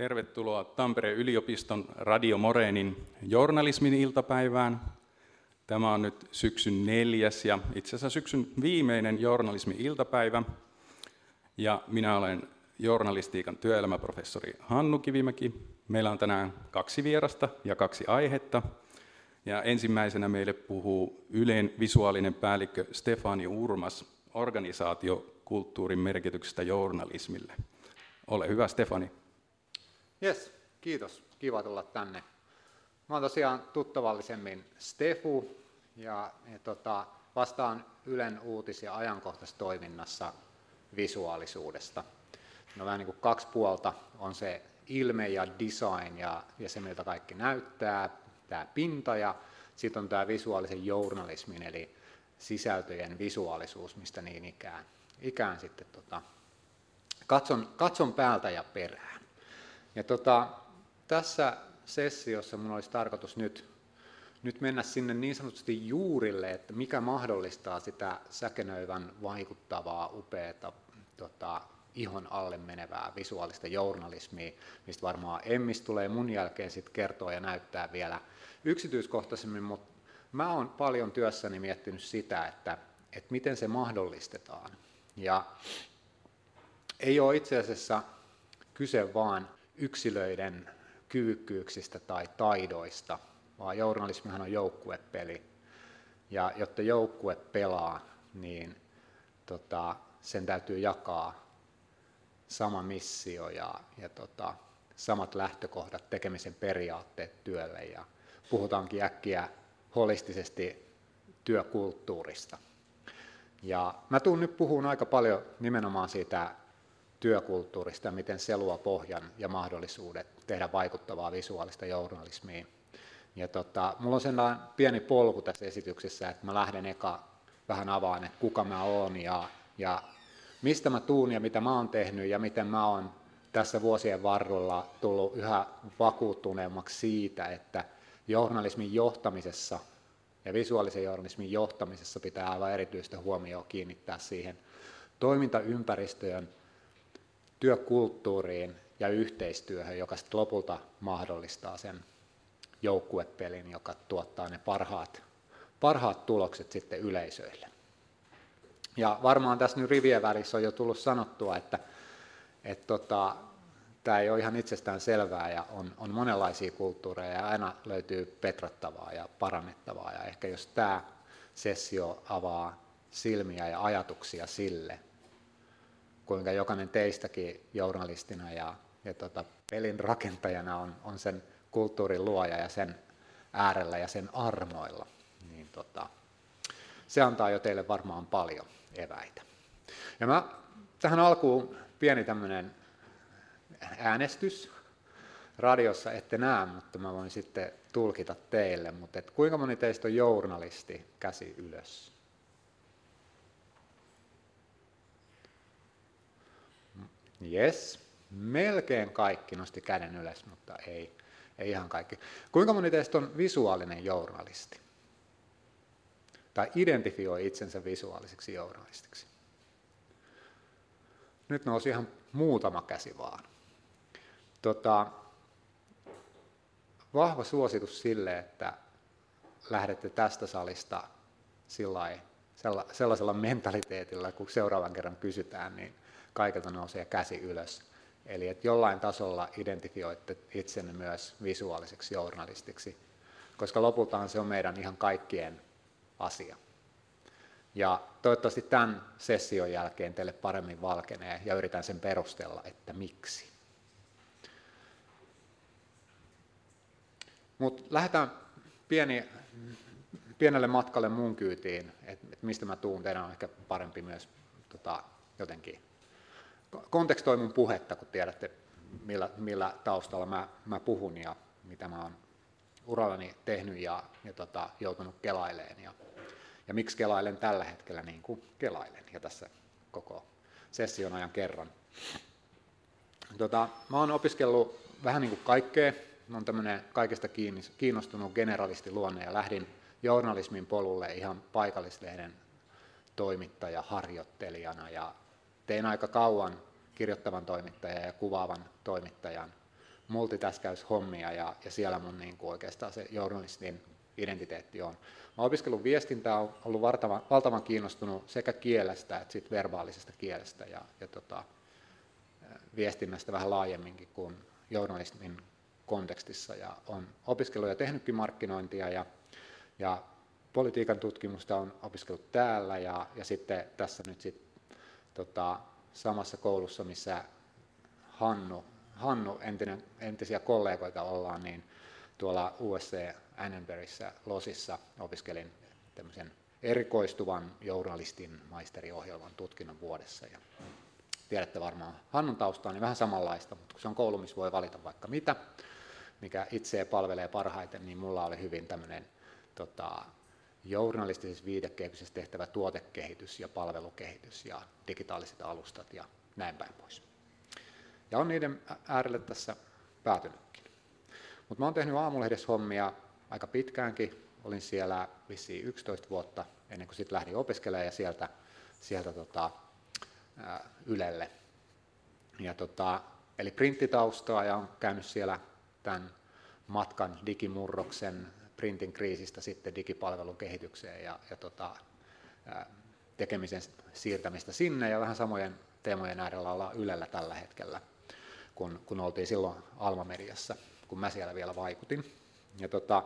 Tervetuloa Tampereen yliopiston Radio Morenin journalismin iltapäivään. Tämä on nyt syksyn neljäs ja itse asiassa syksyn viimeinen journalismin iltapäivä. Ja minä olen journalistiikan työelämäprofessori Hannu Kivimäki. Meillä on tänään kaksi vierasta ja kaksi aihetta. Ja ensimmäisenä meille puhuu Ylen visuaalinen päällikkö Stefani Urmas organisaatiokulttuurin merkityksestä journalismille. Ole hyvä, Stefani. Yes, kiitos. Kiva tulla tänne. Mä oon tosiaan tuttavallisemmin Stefu ja, ja tota, vastaan Ylen uutis- ja ajankohtaistoiminnassa visuaalisuudesta. No vähän niin kuin kaksi puolta on se ilme ja design ja, ja se, miltä kaikki näyttää, tämä pinta ja sitten on tämä visuaalisen journalismin eli sisältöjen visuaalisuus, mistä niin ikään, ikään sitten tota, katson, katson päältä ja perään. Ja tota, tässä sessiossa minulla olisi tarkoitus nyt, nyt mennä sinne niin sanotusti juurille, että mikä mahdollistaa sitä säkenöivän vaikuttavaa, upeata, tota, ihon alle menevää visuaalista journalismia, mistä varmaan Emmis tulee mun jälkeen sitten kertoa ja näyttää vielä yksityiskohtaisemmin, mutta mä oon paljon työssäni miettinyt sitä, että, että miten se mahdollistetaan. Ja ei ole itse asiassa kyse vaan yksilöiden kyvykkyyksistä tai taidoista, vaan journalismihan on joukkuepeli. Ja jotta joukkue pelaa, niin tota, sen täytyy jakaa sama missio ja, ja tota, samat lähtökohdat, tekemisen periaatteet työlle. Ja puhutaankin äkkiä holistisesti työkulttuurista. Ja mä tuun nyt puhumaan aika paljon nimenomaan siitä työkulttuurista miten se luo pohjan ja mahdollisuudet tehdä vaikuttavaa visuaalista journalismia. Ja tota, mulla on sellainen pieni polku tässä esityksessä, että mä lähden eka vähän avaan, että kuka mä oon ja, ja mistä mä tuun ja mitä mä oon tehnyt ja miten mä oon tässä vuosien varrella tullut yhä vakuuttuneemmaksi siitä, että journalismin johtamisessa ja visuaalisen journalismin johtamisessa pitää aivan erityistä huomioon kiinnittää siihen toimintaympäristöön, työkulttuuriin ja yhteistyöhön, joka sitten lopulta mahdollistaa sen joukkuepelin, joka tuottaa ne parhaat, parhaat tulokset sitten yleisöille. Ja varmaan tässä nyt rivien välissä on jo tullut sanottua, että, että tota, tämä ei ole ihan itsestään selvää ja on, on monenlaisia kulttuureja ja aina löytyy petrattavaa ja parannettavaa. Ja ehkä jos tämä sessio avaa silmiä ja ajatuksia sille, kuinka jokainen teistäkin journalistina ja, ja tota, pelin rakentajana on, on sen kulttuurin luoja ja sen äärellä ja sen armoilla, niin tota, se antaa jo teille varmaan paljon eväitä. Ja mä tähän alkuun pieni tämmöinen äänestys. Radiossa ette näe, mutta mä voin sitten tulkita teille. Mutta et kuinka moni teistä on journalisti? Käsi ylös. Yes, melkein kaikki nosti käden ylös, mutta ei, ei ihan kaikki. Kuinka moni teistä on visuaalinen journalisti? Tai identifioi itsensä visuaaliseksi journalistiksi? Nyt nousi ihan muutama käsi vaan. Tota, vahva suositus sille, että lähdette tästä salista sillai, sellaisella mentaliteetilla, kun seuraavan kerran kysytään, niin kaikilta nousee käsi ylös. Eli että jollain tasolla identifioitte itsenne myös visuaaliseksi journalistiksi, koska lopultaan se on meidän ihan kaikkien asia. Ja toivottavasti tämän session jälkeen teille paremmin valkenee ja yritän sen perustella, että miksi. Mutta lähdetään pieni, pienelle matkalle mun kyytiin, että et mistä mä tuun, teidän on ehkä parempi myös tota, jotenkin kontekstoi mun puhetta, kun tiedätte millä, millä taustalla mä, mä puhun ja mitä mä oon urallani tehnyt ja, ja tota, joutunut kelaileen ja, ja miksi kelailen tällä hetkellä niin kuin kelailen ja tässä koko session ajan kerran. Tota, mä oon opiskellut vähän niin kuin kaikkea, Mä olen tämmöinen kaikesta kiinnostunut generalisti luonne ja lähdin journalismin polulle ihan paikallislehden toimittaja, harjoittelijana ja tein aika kauan kirjoittavan toimittajan ja kuvaavan toimittajan multitaskaushommia ja, ja siellä mun niin kuin oikeastaan se journalistin identiteetti on. Mä opiskellut viestintää, on ollut valtavan, valtavan kiinnostunut sekä kielestä että sit verbaalisesta kielestä ja, ja tota, viestinnästä vähän laajemminkin kuin journalismin kontekstissa ja on opiskellut ja tehnytkin markkinointia ja, ja politiikan tutkimusta on opiskellut täällä ja, ja sitten tässä nyt sit, tota, samassa koulussa, missä Hannu, Hannu entinen, entisiä kollegoita ollaan, niin tuolla USC Annenbergissä Losissa opiskelin tämmöisen erikoistuvan journalistin maisteriohjelman tutkinnon vuodessa. Ja tiedätte varmaan Hannun taustaa, niin vähän samanlaista, mutta kun se on koulu, missä voi valita vaikka mitä, mikä itseä palvelee parhaiten, niin mulla oli hyvin tämmöinen tota, journalistisessa viitekehyksessä tehtävä tuotekehitys ja palvelukehitys ja digitaaliset alustat ja näin päin pois. Ja on niiden äärelle tässä päätynytkin. Mutta mä oon tehnyt aamulehdessä hommia aika pitkäänkin. Olin siellä vissiin 11 vuotta ennen kuin sitten lähdin opiskelemaan ja sieltä, sieltä tota, Ylelle. Ja tota, eli printtitaustaa ja on käynyt siellä tämän matkan digimurroksen printin kriisistä sitten digipalvelun kehitykseen ja, ja tota, tekemisen siirtämistä sinne ja vähän samojen teemojen äärellä ollaan Ylellä tällä hetkellä, kun, kun oltiin silloin Alma-mediassa, kun mä siellä vielä vaikutin. Ja tota,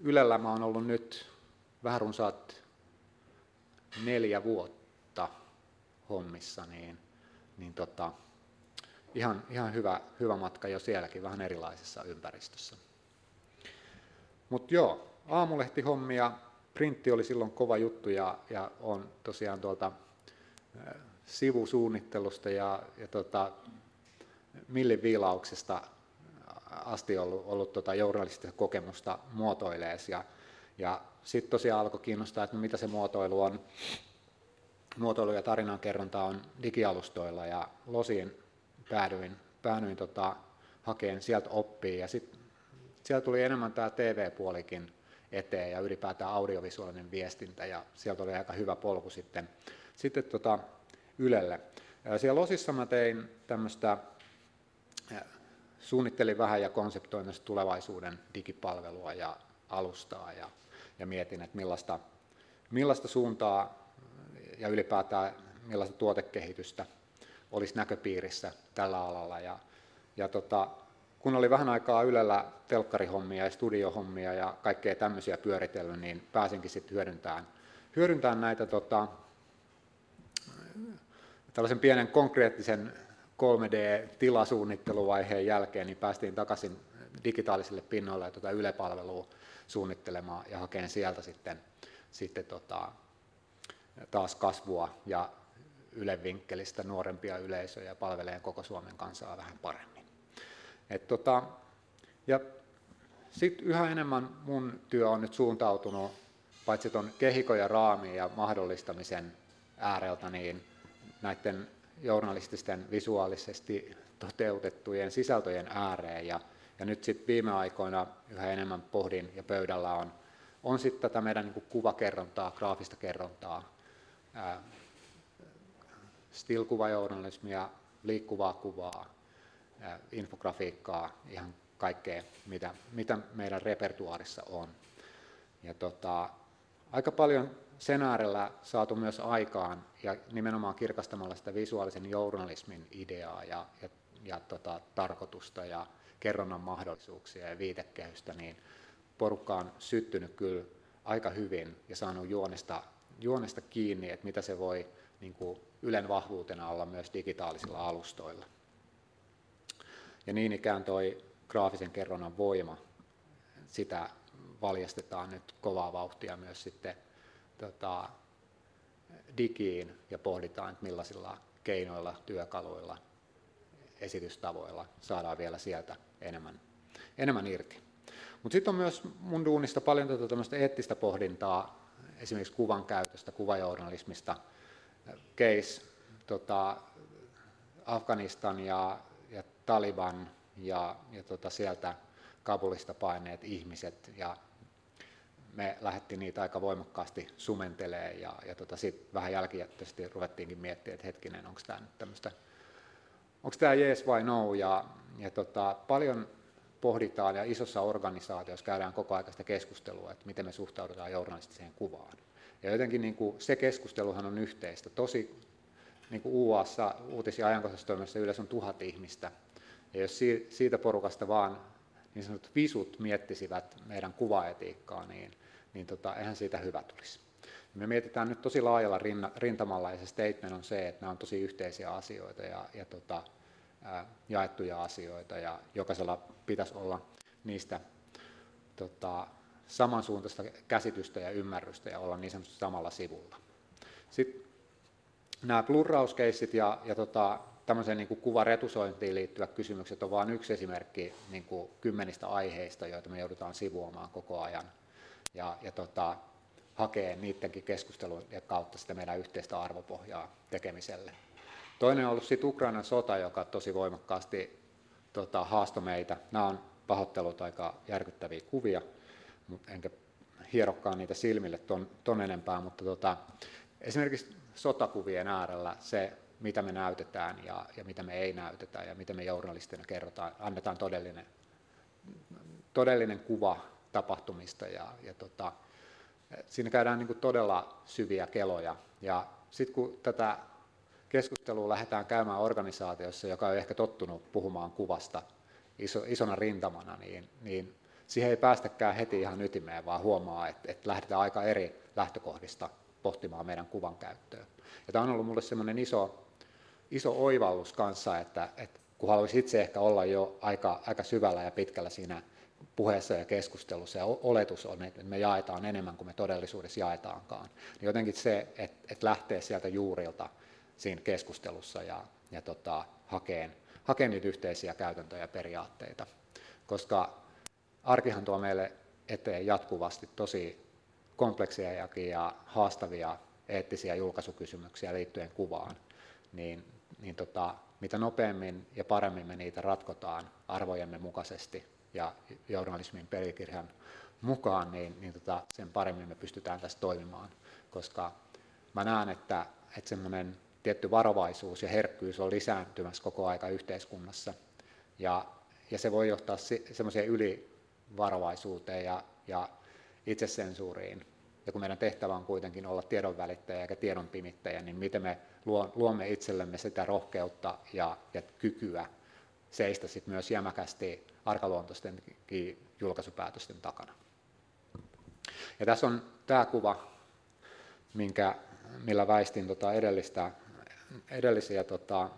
Ylellä mä oon ollut nyt vähän runsaat neljä vuotta hommissa, niin, niin tota, ihan, ihan hyvä, hyvä matka jo sielläkin, vähän erilaisessa ympäristössä. Mutta joo, aamulehtihommia, printti oli silloin kova juttu ja, ja on tosiaan tuolta sivusuunnittelusta ja, ja tota, milliviilauksesta asti ollut, ollut tota journalistista kokemusta muotoilees ja, ja sitten tosiaan alkoi kiinnostaa, että no mitä se muotoilu on. Muotoilu ja tarinankerronta on digialustoilla ja Losiin päädyin, päädyin tota, hakeen sieltä oppia ja sitten siellä tuli enemmän tämä TV-puolikin eteen ja ylipäätään audiovisuaalinen viestintä ja sieltä oli aika hyvä polku sitten, sitten tota Ylelle. Siellä Losissa mä tein tämmöistä, suunnittelin vähän ja konseptoin tulevaisuuden digipalvelua ja alustaa ja, ja mietin, että millaista, millaista suuntaa ja ylipäätään millaista tuotekehitystä olisi näköpiirissä tällä alalla. Ja, ja tota, kun oli vähän aikaa Ylellä telkkarihommia ja studiohommia ja kaikkea tämmöisiä pyöritellyt, niin pääsinkin sitten hyödyntämään, hyödyntämään näitä tota, tällaisen pienen konkreettisen 3D-tilasuunnitteluvaiheen jälkeen, niin päästiin takaisin digitaalisille pinnoille ja tuota Yle-palvelua suunnittelemaan ja hakemaan sieltä sitten, sitten tota, taas kasvua ja Ylen vinkkelistä nuorempia yleisöjä palvelee koko Suomen kansaa vähän paremmin. Et tota, ja sitten yhä enemmän mun työ on nyt suuntautunut paitsi tuon kehikon ja ja mahdollistamisen ääreltä, niin näiden journalististen visuaalisesti toteutettujen sisältöjen ääreen. Ja, ja nyt sitten viime aikoina yhä enemmän pohdin ja pöydällä on, on sitten tätä meidän niin kuvakerrontaa, graafista kerrontaa, ää, still-kuvajournalismia, liikkuvaa kuvaa, infografiikkaa, ihan kaikkea, mitä, mitä meidän repertuaarissa on. Ja tota, aika paljon sen äärellä saatu myös aikaan ja nimenomaan kirkastamalla sitä visuaalisen journalismin ideaa ja, ja, ja tota, tarkoitusta ja kerronnan mahdollisuuksia ja viitekehystä, niin porukka on syttynyt kyllä aika hyvin ja saanut juonesta, juonesta kiinni, että mitä se voi niin kuin Ylen vahvuutena olla myös digitaalisilla alustoilla. Ja niin ikään toi graafisen kerronnan voima, sitä valjastetaan nyt kovaa vauhtia myös sitten tota, digiin ja pohditaan, että millaisilla keinoilla, työkaluilla, esitystavoilla saadaan vielä sieltä enemmän, enemmän irti. Mutta sitten on myös mun duunista paljon tätä tämmöistä eettistä pohdintaa, esimerkiksi kuvan käytöstä, kuvajournalismista, case, tota, Afganistan ja Taliban ja, ja tota sieltä Kabulista paineet ihmiset ja me lähdettiin niitä aika voimakkaasti sumentelee ja, ja tota, sitten vähän jälkijättöisesti ruvettiinkin miettimään, että hetkinen, onko tämä nyt tämmöistä onko tämä yes vai no, ja, ja tota, paljon pohditaan ja isossa organisaatiossa käydään koko ajan sitä keskustelua, että miten me suhtaudutaan journalistiseen kuvaan. Ja jotenkin niin kuin, se keskusteluhan on yhteistä. Tosi niin kuin UAssa uutis- ja ajankohtaistoiminnassa yleensä on tuhat ihmistä. Ja jos siitä porukasta vaan niin sanotut visut miettisivät meidän kuvaetiikkaa, niin, niin tota, eihän siitä hyvä tulisi. Me mietitään nyt tosi laajalla rintamalla ja se statement on se, että nämä on tosi yhteisiä asioita ja, ja tota, jaettuja asioita ja jokaisella pitäisi olla niistä tota, samansuuntaista käsitystä ja ymmärrystä ja olla niin sanotusti samalla sivulla. Sitten nämä plurrauskeissit ja, ja tota, tämmöiseen niin kuvaretusointiin liittyvät kysymykset on vain yksi esimerkki niin kuin kymmenistä aiheista, joita me joudutaan sivuamaan koko ajan. Ja, ja tota, hakee niidenkin keskustelun kautta sitä meidän yhteistä arvopohjaa tekemiselle. Toinen on ollut sitten Ukrainan sota, joka tosi voimakkaasti tota, haastoi meitä. Nämä on pahoittelut aika järkyttäviä kuvia, mutta enkä hierokkaan niitä silmille ton, ton enempää, mutta tota, esimerkiksi sotakuvien äärellä se, mitä me näytetään ja, ja mitä me ei näytetä ja mitä me journalistina kerrotaan, annetaan todellinen, todellinen kuva tapahtumista ja, ja tota, siinä käydään niin kuin todella syviä keloja. Ja sitten kun tätä keskustelua lähdetään käymään organisaatiossa, joka on ehkä tottunut puhumaan kuvasta iso, isona rintamana, niin, niin siihen ei päästäkään heti ihan ytimeen, vaan huomaa, että, että lähdetään aika eri lähtökohdista pohtimaan meidän kuvan käyttöä. Ja tämä on ollut minulle semmoinen iso, iso oivallus kanssa, että, että kun haluaisi itse ehkä olla jo aika, aika syvällä ja pitkällä siinä puheessa ja keskustelussa, ja oletus on, että me jaetaan enemmän kuin me todellisuudessa jaetaankaan, niin jotenkin se, että, että lähtee sieltä juurilta siinä keskustelussa ja, ja tota, hakeen, hakee niitä yhteisiä käytäntöjä ja periaatteita, koska arkihan tuo meille eteen jatkuvasti tosi kompleksiakin ja haastavia eettisiä julkaisukysymyksiä liittyen kuvaan, niin, niin tota, mitä nopeammin ja paremmin me niitä ratkotaan arvojemme mukaisesti ja journalismin pelikirjan mukaan, niin, niin tota, sen paremmin me pystytään tässä toimimaan, koska mä näen, että, että semmoinen tietty varovaisuus ja herkkyys on lisääntymässä koko aika yhteiskunnassa, ja, ja se voi johtaa semmoiseen ylivarovaisuuteen ja, ja itsesensuuriin, ja kun meidän tehtävä on kuitenkin olla tiedonvälittäjä eikä tiedon pimittäjä, niin miten me luomme itsellemme sitä rohkeutta ja, ja kykyä seistä sit myös jämäkästi arkaluontoisten julkaisupäätösten takana. Ja tässä on tämä kuva, minkä, millä väistin tota edellistä, edellisiä tota,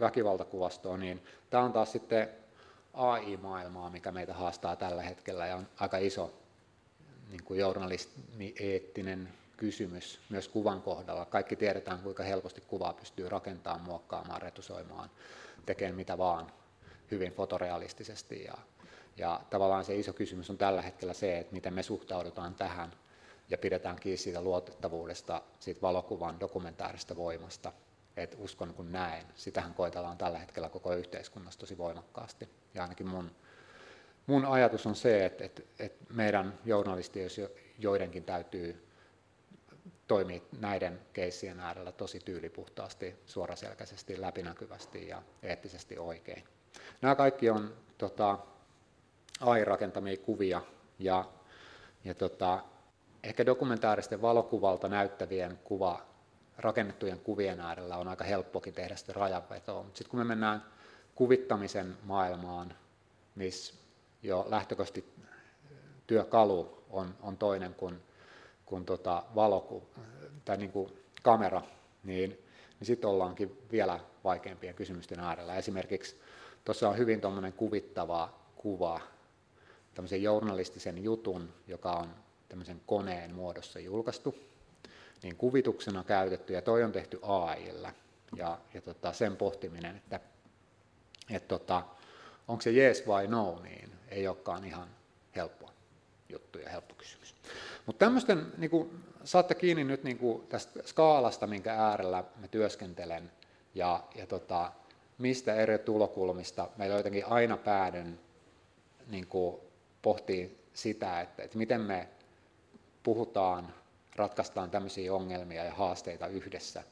väkivaltakuvastoa, niin tämä on taas sitten AI-maailmaa, mikä meitä haastaa tällä hetkellä ja on aika iso niin kuin journalismi eettinen kysymys myös kuvan kohdalla. Kaikki tiedetään, kuinka helposti kuvaa pystyy rakentamaan, muokkaamaan, retusoimaan, tekemään mitä vaan hyvin fotorealistisesti. Ja, ja tavallaan se iso kysymys on tällä hetkellä se, että miten me suhtaudutaan tähän ja pidetään kiinni siitä luotettavuudesta, siitä valokuvan dokumentaarista voimasta, että uskon kun näen. Sitähän koetellaan tällä hetkellä koko yhteiskunnassa tosi voimakkaasti. Ja ainakin mun mun ajatus on se, että, että, että meidän journalistien joidenkin täytyy toimia näiden keissien äärellä tosi tyylipuhtaasti, suoraselkäisesti, läpinäkyvästi ja eettisesti oikein. Nämä kaikki on tota, AI-rakentamia kuvia ja, ja tota, ehkä dokumentaaristen valokuvalta näyttävien kuva, rakennettujen kuvien äärellä on aika helppokin tehdä sitä rajanvetoa, sitten kun me mennään kuvittamisen maailmaan, missä jo lähtökohtaisesti työkalu on, on toinen kuin, kuin tota valoku, tai niin kuin kamera, niin, niin sitten ollaankin vielä vaikeampien kysymysten äärellä. Esimerkiksi tuossa on hyvin tuommoinen kuvittava kuva, tämmöisen journalistisen jutun, joka on tämmöisen koneen muodossa julkaistu, niin kuvituksena käytetty, ja toi on tehty AIlla. Ja, ja tota, sen pohtiminen, että et tota, onko se yes vai no, niin ei olekaan ihan helppo juttu ja helppo kysymys. Mutta tämmöisten, niin kuin, saatte kiinni nyt niin kuin, tästä skaalasta, minkä äärellä me työskentelen, ja, ja tota, mistä eri tulokulmista meillä jotenkin aina päädyn niin kuin, pohtii sitä, että, että miten me puhutaan, ratkaistaan tämmöisiä ongelmia ja haasteita yhdessä,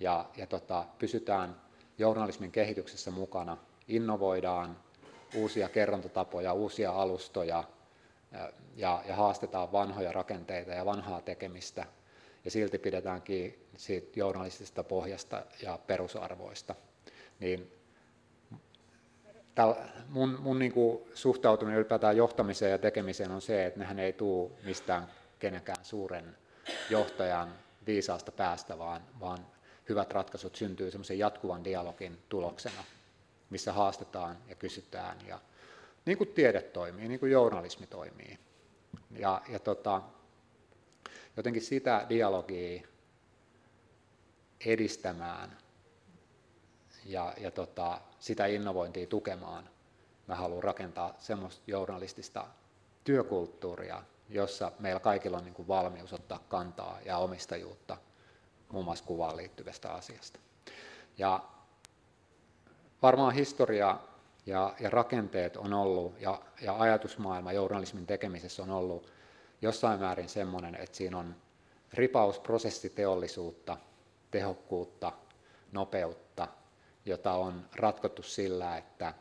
ja, ja tota, pysytään journalismin kehityksessä mukana, innovoidaan uusia kerrontatapoja, uusia alustoja ja, ja haastetaan vanhoja rakenteita ja vanhaa tekemistä ja silti pidetään kiinni siitä journalistisesta pohjasta ja perusarvoista. Niin täl, mun, mun niin kuin suhtautuminen ylipäätään johtamiseen ja tekemiseen on se, että nehän ei tule mistään kenenkään suuren johtajan viisaasta päästä, vaan, vaan hyvät ratkaisut syntyy semmoisen jatkuvan dialogin tuloksena, missä haastetaan ja kysytään ja niin kuin tiede toimii, niin kuin journalismi toimii. Ja, ja tota, jotenkin sitä dialogia edistämään ja, ja tota, sitä innovointia tukemaan. Mä haluan rakentaa semmoista journalistista työkulttuuria, jossa meillä kaikilla on niin kuin valmius ottaa kantaa ja omistajuutta muun muassa kuvaan liittyvästä asiasta. Ja varmaan historia ja, ja rakenteet on ollut, ja, ja ajatusmaailma journalismin tekemisessä on ollut jossain määrin semmoinen, että siinä on ripaus prosessiteollisuutta, tehokkuutta, nopeutta, jota on ratkottu sillä, että,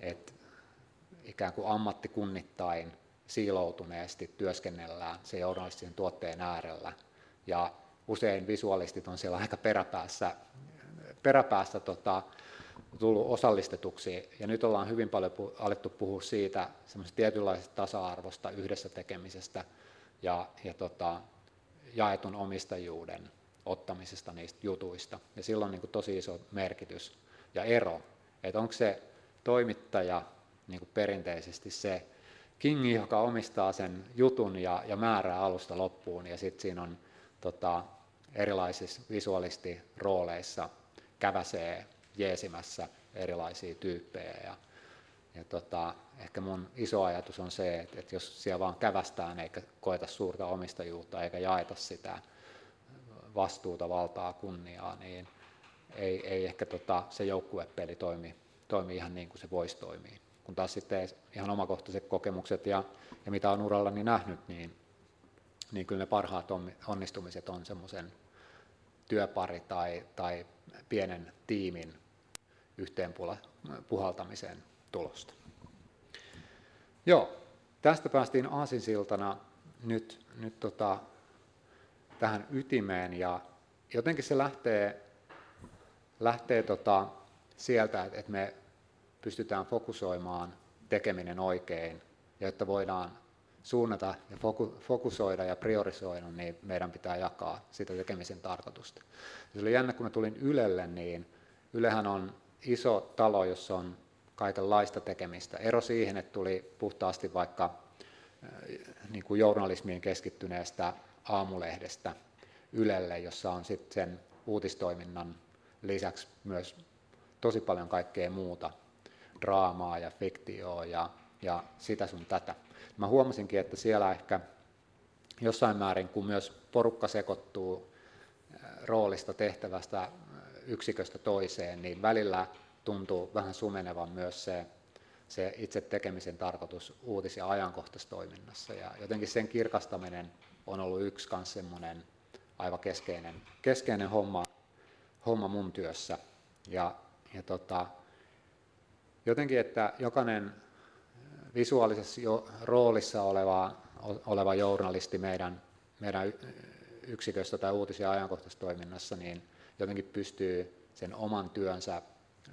että ikään kuin ammattikunnittain siiloutuneesti työskennellään se journalistisen tuotteen äärellä. Ja usein visualistit on siellä aika peräpäässä, peräpäässä tota, tullut osallistetuksi. Ja nyt ollaan hyvin paljon pu- alettu puhua siitä tietynlaisesta tasa-arvosta, yhdessä tekemisestä ja, ja tota, jaetun omistajuuden ottamisesta niistä jutuista. Ja sillä on niin kuin tosi iso merkitys ja ero, että onko se toimittaja niin kuin perinteisesti se kingi, joka omistaa sen jutun ja, ja määrää alusta loppuun, ja sitten siinä on tota, erilaisissa visualistirooleissa käväsee jeesimässä erilaisia tyyppejä. Ja, ja tota, ehkä mun iso ajatus on se, että, että jos siellä vaan kävästään eikä koeta suurta omistajuutta eikä jaeta sitä vastuuta, valtaa, kunniaa, niin ei, ei ehkä tota, se joukkuepeli toimi, toimi ihan niin kuin se voisi toimia. Kun taas sitten ihan omakohtaiset kokemukset ja, ja mitä on urallani nähnyt, niin, niin kyllä ne parhaat onnistumiset on semmoisen työpari tai, tai pienen tiimin yhteen puhaltamisen tulosta. Joo, tästä päästiin aasinsiltana nyt, nyt tota, tähän ytimeen ja jotenkin se lähtee, lähtee tota, sieltä, että me pystytään fokusoimaan tekeminen oikein ja että voidaan suunnata ja fokusoida ja priorisoida, niin meidän pitää jakaa sitä tekemisen tarkoitusta. se oli jännä, kun mä tulin Ylelle, niin Ylehän on iso talo, jossa on kaikenlaista tekemistä. Ero siihen, että tuli puhtaasti vaikka äh, niin kuin journalismiin keskittyneestä aamulehdestä Ylelle, jossa on sitten sen uutistoiminnan lisäksi myös tosi paljon kaikkea muuta, draamaa ja fiktioa ja, ja sitä sun tätä. Mä huomasinkin, että siellä ehkä jossain määrin, kun myös porukka sekoittuu äh, roolista, tehtävästä, yksiköstä toiseen, niin välillä tuntuu vähän sumenevan myös se, se itse tekemisen tarkoitus uutis- ja ajankohtaistoiminnassa. Ja jotenkin sen kirkastaminen on ollut yksi myös semmoinen aivan keskeinen, keskeinen homma, homma mun työssä. Ja, ja tota, jotenkin, että jokainen visuaalisessa jo, roolissa oleva, oleva journalisti meidän, meidän yksiköstä tai uutis- ja ajankohtaistoiminnassa, niin jotenkin pystyy sen oman työnsä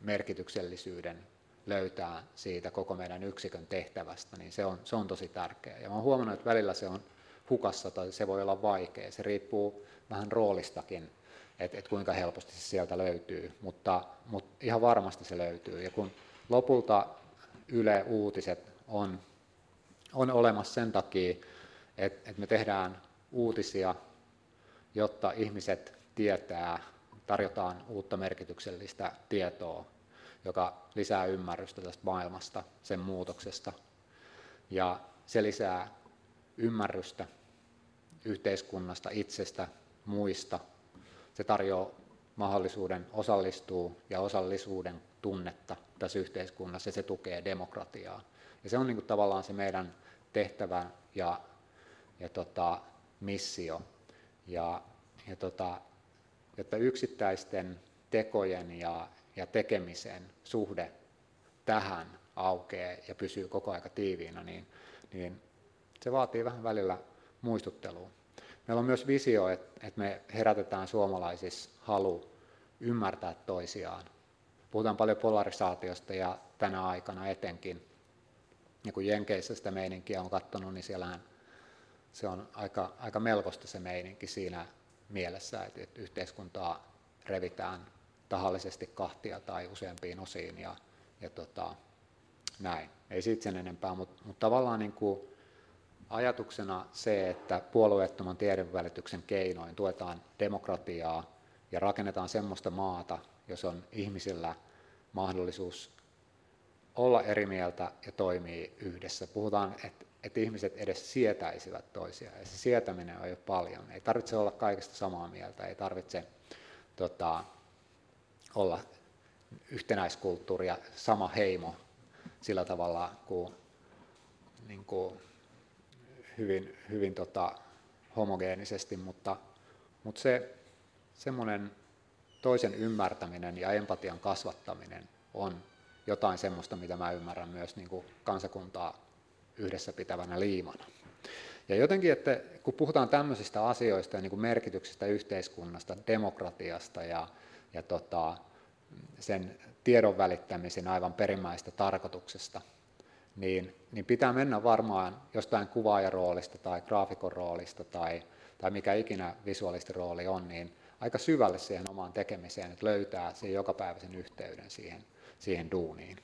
merkityksellisyyden löytää siitä koko meidän yksikön tehtävästä, niin se on, se on tosi tärkeää. Ja olen huomannut, että välillä se on hukassa tai se voi olla vaikea. Se riippuu vähän roolistakin, että, että kuinka helposti se sieltä löytyy, mutta, mutta ihan varmasti se löytyy. Ja kun lopulta Yle Uutiset on, on olemassa sen takia, että, että me tehdään uutisia, jotta ihmiset tietää, tarjotaan uutta merkityksellistä tietoa, joka lisää ymmärrystä tästä maailmasta, sen muutoksesta. Ja se lisää ymmärrystä yhteiskunnasta, itsestä, muista. Se tarjoaa mahdollisuuden osallistua ja osallisuuden tunnetta tässä yhteiskunnassa ja se tukee demokratiaa. Ja se on niin kuin tavallaan se meidän tehtävä ja, ja tota, missio. Ja, ja tota, jotta yksittäisten tekojen ja, ja tekemisen suhde tähän aukeaa ja pysyy koko aika tiiviinä, niin, niin se vaatii vähän välillä muistuttelua. Meillä on myös visio, että, että me herätetään suomalaisissa halu ymmärtää toisiaan. Puhutaan paljon polarisaatiosta ja tänä aikana etenkin. Ja kun Jenkeissä sitä meininkiä on katsonut, niin siellähän se on aika, aika melkoista se meininki siinä mielessä, että, yhteiskuntaa revitään tahallisesti kahtia tai useampiin osiin ja, ja tota, näin. Ei siitä sen enempää, mutta, mutta tavallaan niin kuin ajatuksena se, että puolueettoman tiedonvälityksen keinoin tuetaan demokratiaa ja rakennetaan semmoista maata, jos on ihmisillä mahdollisuus olla eri mieltä ja toimii yhdessä. Puhutaan, että, että ihmiset edes sietäisivät toisiaan, ja se sietäminen on jo paljon. Ei tarvitse olla kaikesta samaa mieltä, ei tarvitse tota, olla yhtenäiskulttuuri ja sama heimo sillä tavalla kuin, niin kuin hyvin, hyvin tota, homogeenisesti, mutta, mutta se semmoinen toisen ymmärtäminen ja empatian kasvattaminen on jotain semmoista, mitä mä ymmärrän myös niin kuin kansakuntaa yhdessä pitävänä liimana. Ja jotenkin, että kun puhutaan tämmöisistä asioista ja niin kuin merkityksestä yhteiskunnasta, demokratiasta ja, ja tota, sen tiedon välittämisen aivan perimmäistä tarkoituksesta, niin, niin pitää mennä varmaan jostain kuvaajaroolista tai graafikon roolista tai, tai mikä ikinä visuaalisten rooli on, niin aika syvälle siihen omaan tekemiseen, että löytää sen jokapäiväisen yhteyden siihen, siihen duuniin.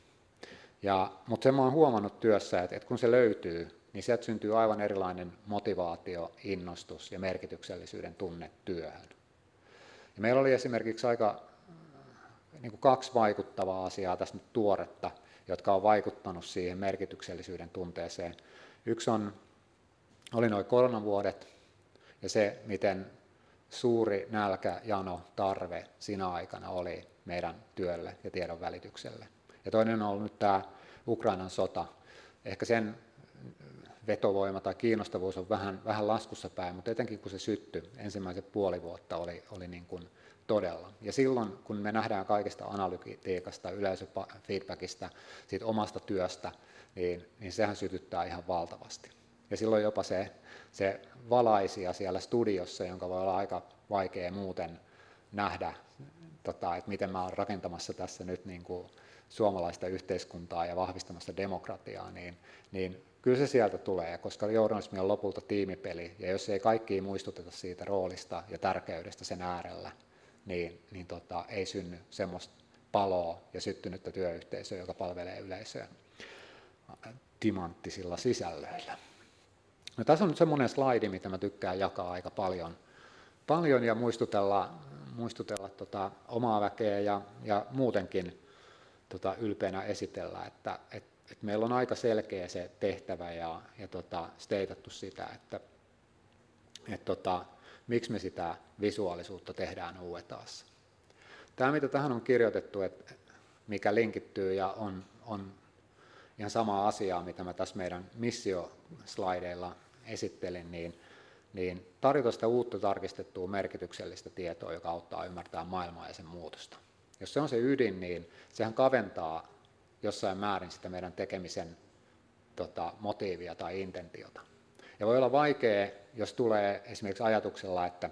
Ja, mutta sen mä oon huomannut työssä, että, että kun se löytyy, niin sieltä syntyy aivan erilainen motivaatio, innostus ja merkityksellisyyden tunne työhön. Ja meillä oli esimerkiksi aika niin kuin kaksi vaikuttavaa asiaa tässä nyt tuoretta, jotka on vaikuttanut siihen merkityksellisyyden tunteeseen. Yksi on, oli noin koronavuodet ja se, miten suuri nälkä, jano, tarve siinä aikana oli meidän työlle ja tiedon välitykselle. Ja toinen on ollut nyt tämä Ukrainan sota. Ehkä sen vetovoima tai kiinnostavuus on vähän, vähän laskussa päin, mutta etenkin kun se syttyi, ensimmäiset puoli vuotta oli, oli niin kuin todella. Ja silloin, kun me nähdään kaikesta analytiikasta, yleisöfeedbackista, siitä omasta työstä, niin, niin sehän sytyttää ihan valtavasti. Ja silloin jopa se, se valaisia siellä studiossa, jonka voi olla aika vaikea muuten nähdä, tota, että miten mä olen rakentamassa tässä nyt niin kuin suomalaista yhteiskuntaa ja vahvistamassa demokratiaa, niin, niin kyllä se sieltä tulee, koska journalismi on lopulta tiimipeli, ja jos ei kaikki muistuteta siitä roolista ja tärkeydestä sen äärellä, niin, niin tota, ei synny semmoista paloa ja syttynyttä työyhteisöä, joka palvelee yleisöä timanttisilla sisällöillä. No, tässä on nyt semmoinen slaidi, mitä mä tykkään jakaa aika paljon, paljon ja muistutella, muistutella tota omaa väkeä ja, ja muutenkin tota ylpeänä esitellä, että et, et meillä on aika selkeä se tehtävä ja, ja tota, steitattu sitä, että et tota, miksi me sitä visuaalisuutta tehdään UETAssa. Tämä, mitä tähän on kirjoitettu, että mikä linkittyy ja on, on ihan sama asiaa, mitä mä tässä meidän missioslaideilla esittelin, niin, niin tarjota sitä uutta tarkistettua merkityksellistä tietoa, joka auttaa ymmärtää maailmaa ja sen muutosta. Jos se on se ydin, niin sehän kaventaa jossain määrin sitä meidän tekemisen tota, motiivia tai intentiota. Ja voi olla vaikea, jos tulee esimerkiksi ajatuksella, että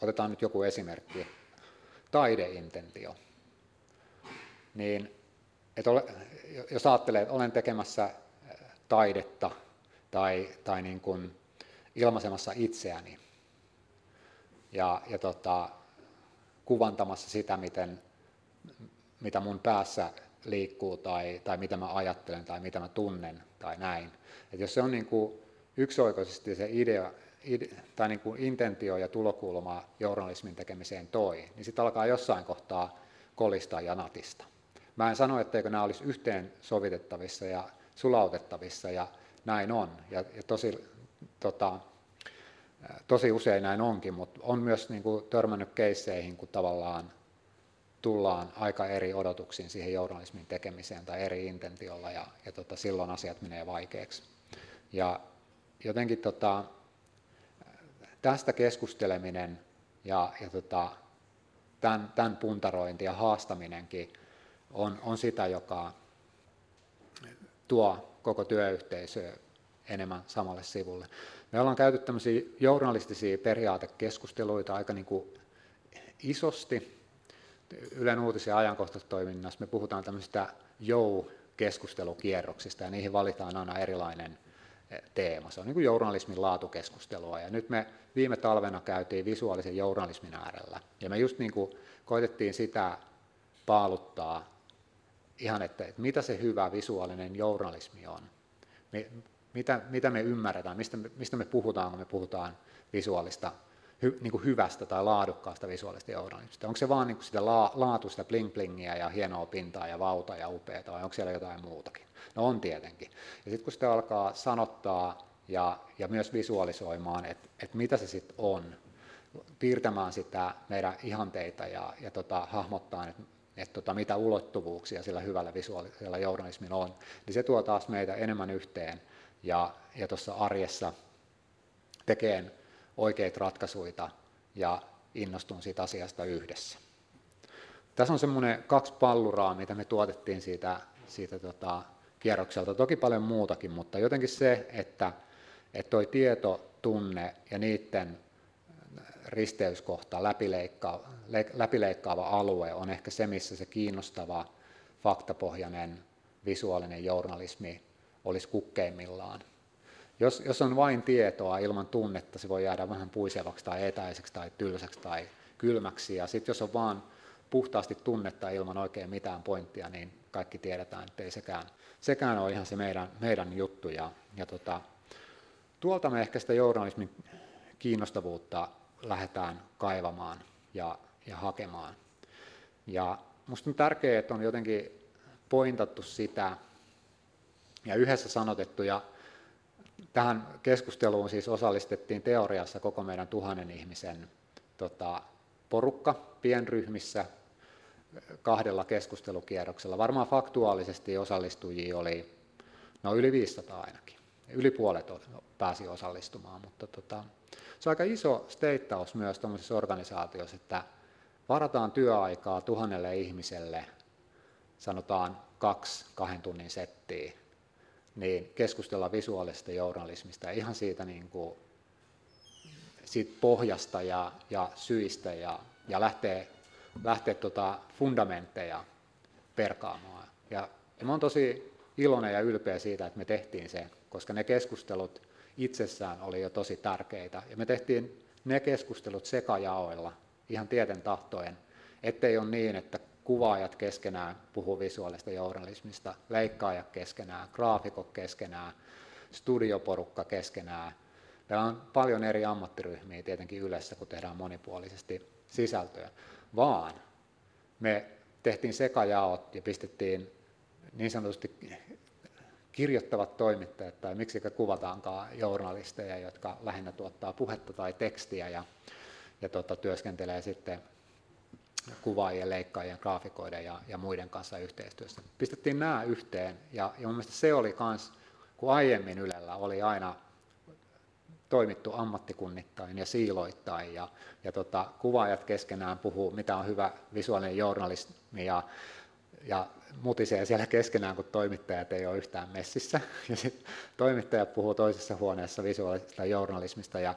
otetaan nyt joku esimerkki, taideintentio, niin että ole, jos ajattelee, että olen tekemässä taidetta tai, tai niin kuin ilmaisemassa itseäni ja, ja tota, kuvantamassa sitä, miten, mitä mun päässä liikkuu tai, tai mitä mä ajattelen tai mitä mä tunnen tai näin. Et jos se on niin kuin yksioikoisesti se idea, ide, tai niin kuin intentio ja tulokulma journalismin tekemiseen toi, niin sitten alkaa jossain kohtaa kolista ja natista. Mä en sano, etteikö nämä olisi yhteen sovitettavissa ja sulautettavissa, ja näin on. Ja, ja tosi, tota, tosi usein näin onkin, mutta on myös niin kuin, törmännyt keisseihin, kun tavallaan tullaan aika eri odotuksiin siihen journalismin tekemiseen tai eri intentiolla, ja, ja tota, silloin asiat menee vaikeaksi. Ja jotenkin tota, tästä keskusteleminen ja, ja tota, tämän, tämän puntarointi ja haastaminenkin on, on sitä, joka tuo koko työyhteisöä enemmän samalle sivulle. Me ollaan käyty tämmöisiä journalistisia periaatekeskusteluita aika niin kuin isosti. Ylen uutisia ajankohtaistoiminnassa me puhutaan tämmöistä jou-keskustelukierroksista ja niihin valitaan aina erilainen eh, teema. Se on niin kuin journalismin laatukeskustelua ja nyt me viime talvena käytiin visuaalisen journalismin äärellä ja me just niin kuin koitettiin sitä paaluttaa ihan, että, että mitä se hyvä visuaalinen journalismi on. Me, mitä, mitä me ymmärretään, mistä, mistä me puhutaan, kun me puhutaan visuaalista, hy, niin kuin hyvästä tai laadukkaasta visuaalista journalismista. Onko se vaan niin kuin sitä la, laatuista bling-blingiä ja hienoa pintaa ja vauta ja upeata, vai onko siellä jotain muutakin? No on tietenkin. Ja sitten kun sitä alkaa sanottaa ja, ja myös visualisoimaan, että, että mitä se sitten on, piirtämään sitä meidän ihanteita ja, ja tota, hahmottaa, että että tota, mitä ulottuvuuksia sillä hyvällä visuaalisella journalismilla on, niin se tuo taas meitä enemmän yhteen ja, ja tuossa arjessa tekeen oikeita ratkaisuja ja innostun siitä asiasta yhdessä. Tässä on semmoinen kaksi palluraa, mitä me tuotettiin siitä, siitä tota, kierrokselta. Toki paljon muutakin, mutta jotenkin se, että, että toi tieto, tunne ja niiden risteyskohta, läpileikkaava, läpileikkaava alue on ehkä se, missä se kiinnostava faktapohjainen visuaalinen journalismi olisi kukkeimmillaan. Jos, jos on vain tietoa ilman tunnetta, se voi jäädä vähän puisevaksi tai etäiseksi tai tylsäksi tai kylmäksi. Ja sitten jos on vain puhtaasti tunnetta ilman oikein mitään pointtia, niin kaikki tiedetään, että ei sekään, sekään ole ihan se meidän, meidän juttu. Ja, ja tota, tuolta me ehkä sitä journalismin kiinnostavuutta lähdetään kaivamaan ja, ja hakemaan. Ja minusta on tärkeää, että on jotenkin pointattu sitä ja yhdessä sanotettu, ja tähän keskusteluun siis osallistettiin teoriassa koko meidän tuhannen ihmisen tota, porukka pienryhmissä kahdella keskustelukierroksella. Varmaan faktuaalisesti osallistujia oli no yli 500 ainakin. Yli puolet pääsi osallistumaan, mutta tota, se on aika iso steittaus myös tuollaisessa organisaatiossa, että varataan työaikaa tuhannelle ihmiselle, sanotaan kaksi kahden tunnin settiä, niin keskustella visuaalisesta journalismista ihan siitä, niin kuin, siitä pohjasta ja, ja syistä ja, ja lähtee, lähtee tota fundamentteja perkaamaan. Ja, ja mä olen tosi iloinen ja ylpeä siitä, että me tehtiin se, koska ne keskustelut itsessään oli jo tosi tärkeitä. Ja me tehtiin ne keskustelut sekajaoilla ihan tieten tahtoen, ettei ole niin, että kuvaajat keskenään puhuu visuaalista journalismista, leikkaajat keskenään, graafikot keskenään, studioporukka keskenään. Meillä on paljon eri ammattiryhmiä tietenkin yleensä, kun tehdään monipuolisesti sisältöä, vaan me tehtiin sekajaot ja pistettiin niin sanotusti kirjoittavat toimittajat tai miksi kuvataankaan journalisteja, jotka lähinnä tuottaa puhetta tai tekstiä ja, ja tota, työskentelee sitten kuvaajien, leikkaajien, graafikoiden ja, ja muiden kanssa yhteistyössä. Pistettiin nämä yhteen ja, ja mun se oli myös, kun aiemmin Ylellä oli aina toimittu ammattikunnittain ja siiloittain ja, ja tota, kuvaajat keskenään puhuu, mitä on hyvä visuaalinen journalismi ja, ja mutisee siellä keskenään, kun toimittajat ei ole yhtään messissä. Ja sitten toimittajat puhuu toisessa huoneessa visuaalisesta journalismista ja,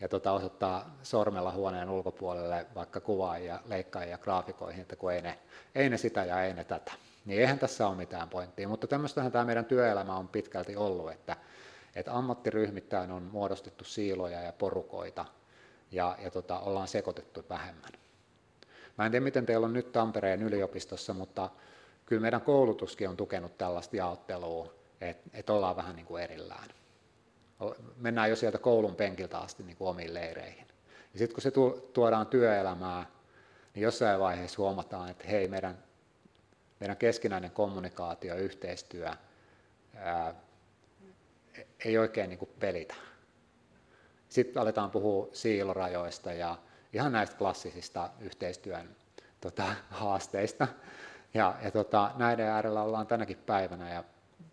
ja tota, osoittaa sormella huoneen ulkopuolelle vaikka kuvaajia, leikkaajia, graafikoihin, että kun ei ne, ei ne sitä ja ei ne tätä. Niin eihän tässä ole mitään pointtia, mutta tämmöistähän tämä meidän työelämä on pitkälti ollut, että, että ammattiryhmittäin on muodostettu siiloja ja porukoita ja, ja tota, ollaan sekoitettu vähemmän. Mä en tiedä, miten teillä on nyt Tampereen yliopistossa, mutta kyllä meidän koulutuskin on tukenut tällaista jaottelua, että, että ollaan vähän niin kuin erillään. Mennään jo sieltä koulun penkiltä asti niin kuin omiin leireihin. Ja sitten kun se tuodaan työelämää, niin jossain vaiheessa huomataan, että hei, meidän, meidän keskinäinen kommunikaatio, yhteistyö ää, ei oikein niin kuin pelitä. Sitten aletaan puhua siilorajoista ja ihan näistä klassisista yhteistyön tota, haasteista. Ja, ja tota, näiden äärellä ollaan tänäkin päivänä ja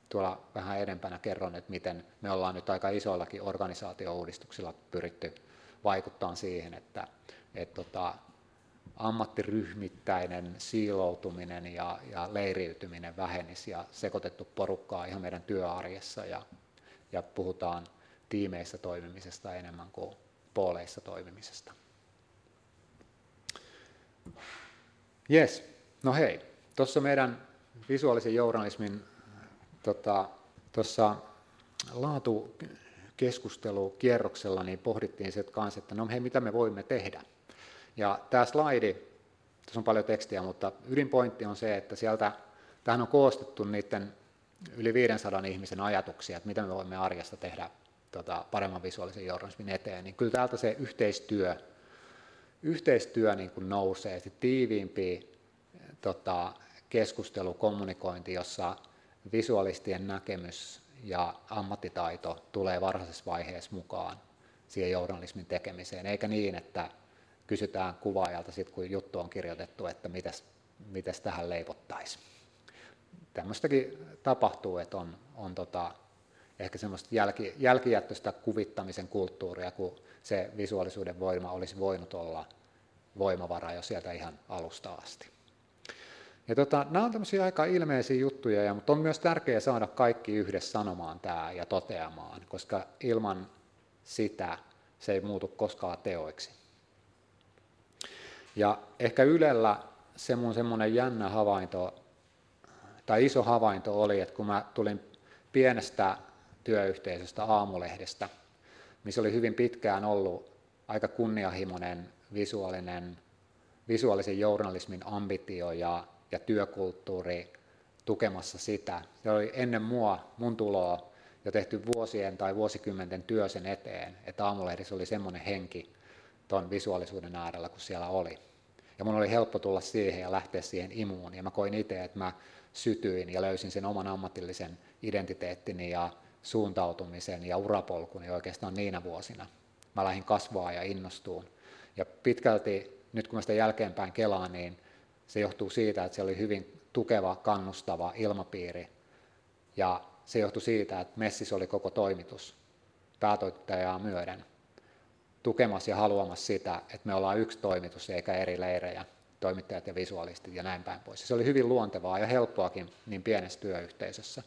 tuolla vähän edempänä kerron, että miten me ollaan nyt aika isoillakin organisaatio-uudistuksilla pyritty vaikuttaa siihen, että et tota, ammattiryhmittäinen siiloutuminen ja, ja leiriytyminen vähenisi ja sekoitettu porukkaa ihan meidän työarjessa ja, ja puhutaan tiimeissä toimimisesta enemmän kuin pooleissa toimimisesta. Yes, no hei, tuossa meidän visuaalisen journalismin tota, tuossa laatukeskustelukierroksella niin pohdittiin se kanssa, että no hei, mitä me voimme tehdä. Ja tämä slaidi, tässä on paljon tekstiä, mutta ydinpointti on se, että sieltä, tähän on koostettu niiden yli 500 ihmisen ajatuksia, että mitä me voimme arjesta tehdä tota, paremman visuaalisen journalismin eteen, niin kyllä täältä se yhteistyö, yhteistyö niin kuin nousee, se tiiviimpi tota, keskustelu, kommunikointi, jossa visualistien näkemys ja ammattitaito tulee varhaisessa vaiheessa mukaan siihen journalismin tekemiseen, eikä niin, että kysytään kuvaajalta sitten, kun juttu on kirjoitettu, että mitäs, mitäs tähän leivottaisiin. Tämmöistäkin tapahtuu, että on, on tota, ehkä semmoista jälki, jälkijättöistä kuvittamisen kulttuuria, kun se visuaalisuuden voima olisi voinut olla voimavara jo sieltä ihan alusta asti. Ja tota, nämä on tämmöisiä aika ilmeisiä juttuja, ja, mutta on myös tärkeää saada kaikki yhdessä sanomaan tämä ja toteamaan, koska ilman sitä se ei muutu koskaan teoiksi. Ja ehkä Ylellä se mun semmoinen jännä havainto, tai iso havainto oli, että kun mä tulin pienestä työyhteisöstä Aamulehdestä, missä oli hyvin pitkään ollut aika kunnianhimoinen visuaalinen, visuaalisen journalismin ambitio ja, työkulttuuri tukemassa sitä. Se oli ennen mua, mun tuloa, jo tehty vuosien tai vuosikymmenten työ sen eteen, että aamulehdessä oli semmoinen henki tuon visuaalisuuden äärellä, kun siellä oli. Ja mun oli helppo tulla siihen ja lähteä siihen imuun. Ja mä koin itse, että mä sytyin ja löysin sen oman ammatillisen identiteettini ja suuntautumisen ja urapolkuni oikeastaan niinä vuosina. Mä lähdin kasvaa ja innostuun. Ja pitkälti, nyt kun mä sitä jälkeenpäin kelaan, niin se johtuu siitä, että se oli hyvin tukeva, kannustava ilmapiiri. Ja se johtui siitä, että Messis oli koko toimitus päätoittajaa myöden tukemassa ja haluamassa sitä, että me ollaan yksi toimitus eikä eri leirejä, toimittajat ja visuaalistit ja näin päin pois. Se oli hyvin luontevaa ja helppoakin niin pienessä työyhteisössä.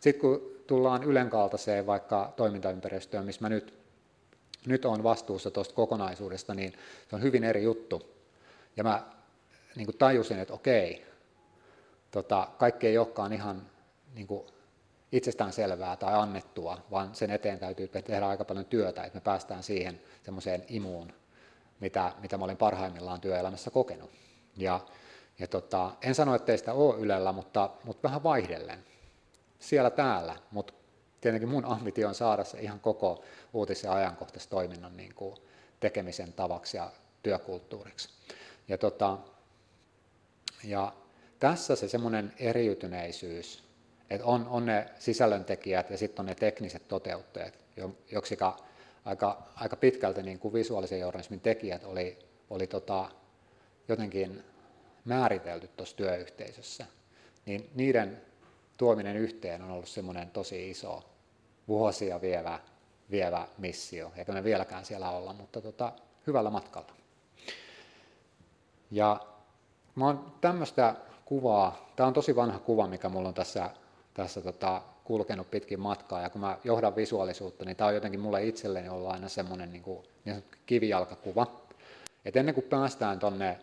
Sitten kun tullaan Ylen kaltaiseen vaikka toimintaympäristöön, missä mä nyt, nyt olen vastuussa tuosta kokonaisuudesta, niin se on hyvin eri juttu. Ja mä niin kuin tajusin, että okei, tota, kaikki ei olekaan ihan niin kuin itsestään selvää tai annettua, vaan sen eteen täytyy tehdä aika paljon työtä, että me päästään siihen semmoiseen imuun, mitä, mitä mä olin parhaimmillaan työelämässä kokenut. Ja, ja tota, en sano, että teistä ole Ylellä, mutta, mutta vähän vaihdellen. Siellä täällä, mutta tietenkin mun ambitio on saada se ihan koko uutis- ja ajankohtaistoiminnan niin kuin tekemisen tavaksi ja työkulttuuriksi. Ja, tota, ja tässä se semmoinen eriytyneisyys, että on, on ne sisällöntekijät ja sitten on ne tekniset toteuttajat, joksika aika, aika pitkälti niin kuin visuaalisen journalismin tekijät oli, oli tota, jotenkin määritelty tuossa työyhteisössä, niin niiden tuominen yhteen on ollut semmoinen tosi iso vuosia vievä, vievä missio, eikä me vieläkään siellä olla, mutta tota, hyvällä matkalla. Ja mä oon tämmöistä kuvaa, tämä on tosi vanha kuva, mikä mulla on tässä, tässä tota, kulkenut pitkin matkaa, ja kun mä johdan visuaalisuutta, niin tämä on jotenkin mulle itselleni ollut aina semmoinen niin kuin, niin kivijalkakuva. Et ennen kuin päästään tuonne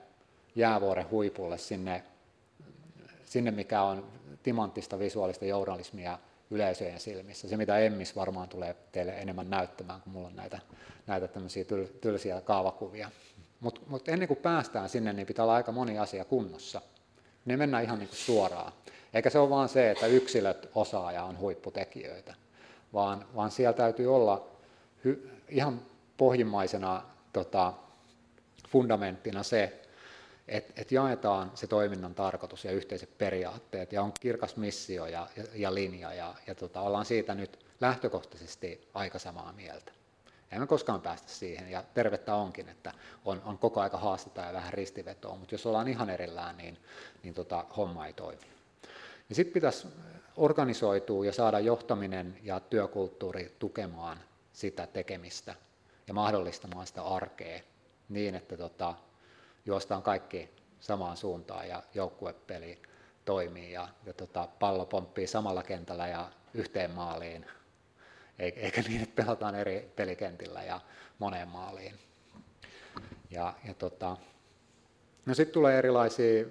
jäävuoren huipulle sinne, sinne, mikä on timanttista visuaalista journalismia yleisöjen silmissä. Se, mitä Emmis varmaan tulee teille enemmän näyttämään, kun mulla on näitä, näitä tämmöisiä tyl, tylsiä kaavakuvia. Mutta mut ennen kuin päästään sinne, niin pitää olla aika moni asia kunnossa. Ne mennään ihan niin kuin suoraan. Eikä se ole vaan se, että yksilöt osaa ja on huipputekijöitä, vaan, vaan siellä täytyy olla hy, ihan pohjimmaisena tota, fundamenttina se, että et jaetaan se toiminnan tarkoitus ja yhteiset periaatteet ja on kirkas missio ja, ja, ja linja ja, ja tota, ollaan siitä nyt lähtökohtaisesti aika samaa mieltä. Emme koskaan päästä siihen ja tervettä onkin, että on, on koko aika haastetta ja vähän ristivetoa, mutta jos ollaan ihan erillään, niin, niin tota, homma ei toimi. Ja sitten pitäisi organisoitua ja saada johtaminen ja työkulttuuri tukemaan sitä tekemistä ja mahdollistamaan sitä arkea niin, että tota, juostaan kaikki samaan suuntaan ja joukkuepeli toimii ja, ja tota, pallo pomppii samalla kentällä ja yhteen maaliin, eikä niin, että pelataan eri pelikentillä ja moneen maaliin. Ja, ja tota, no sitten tulee erilaisia eh,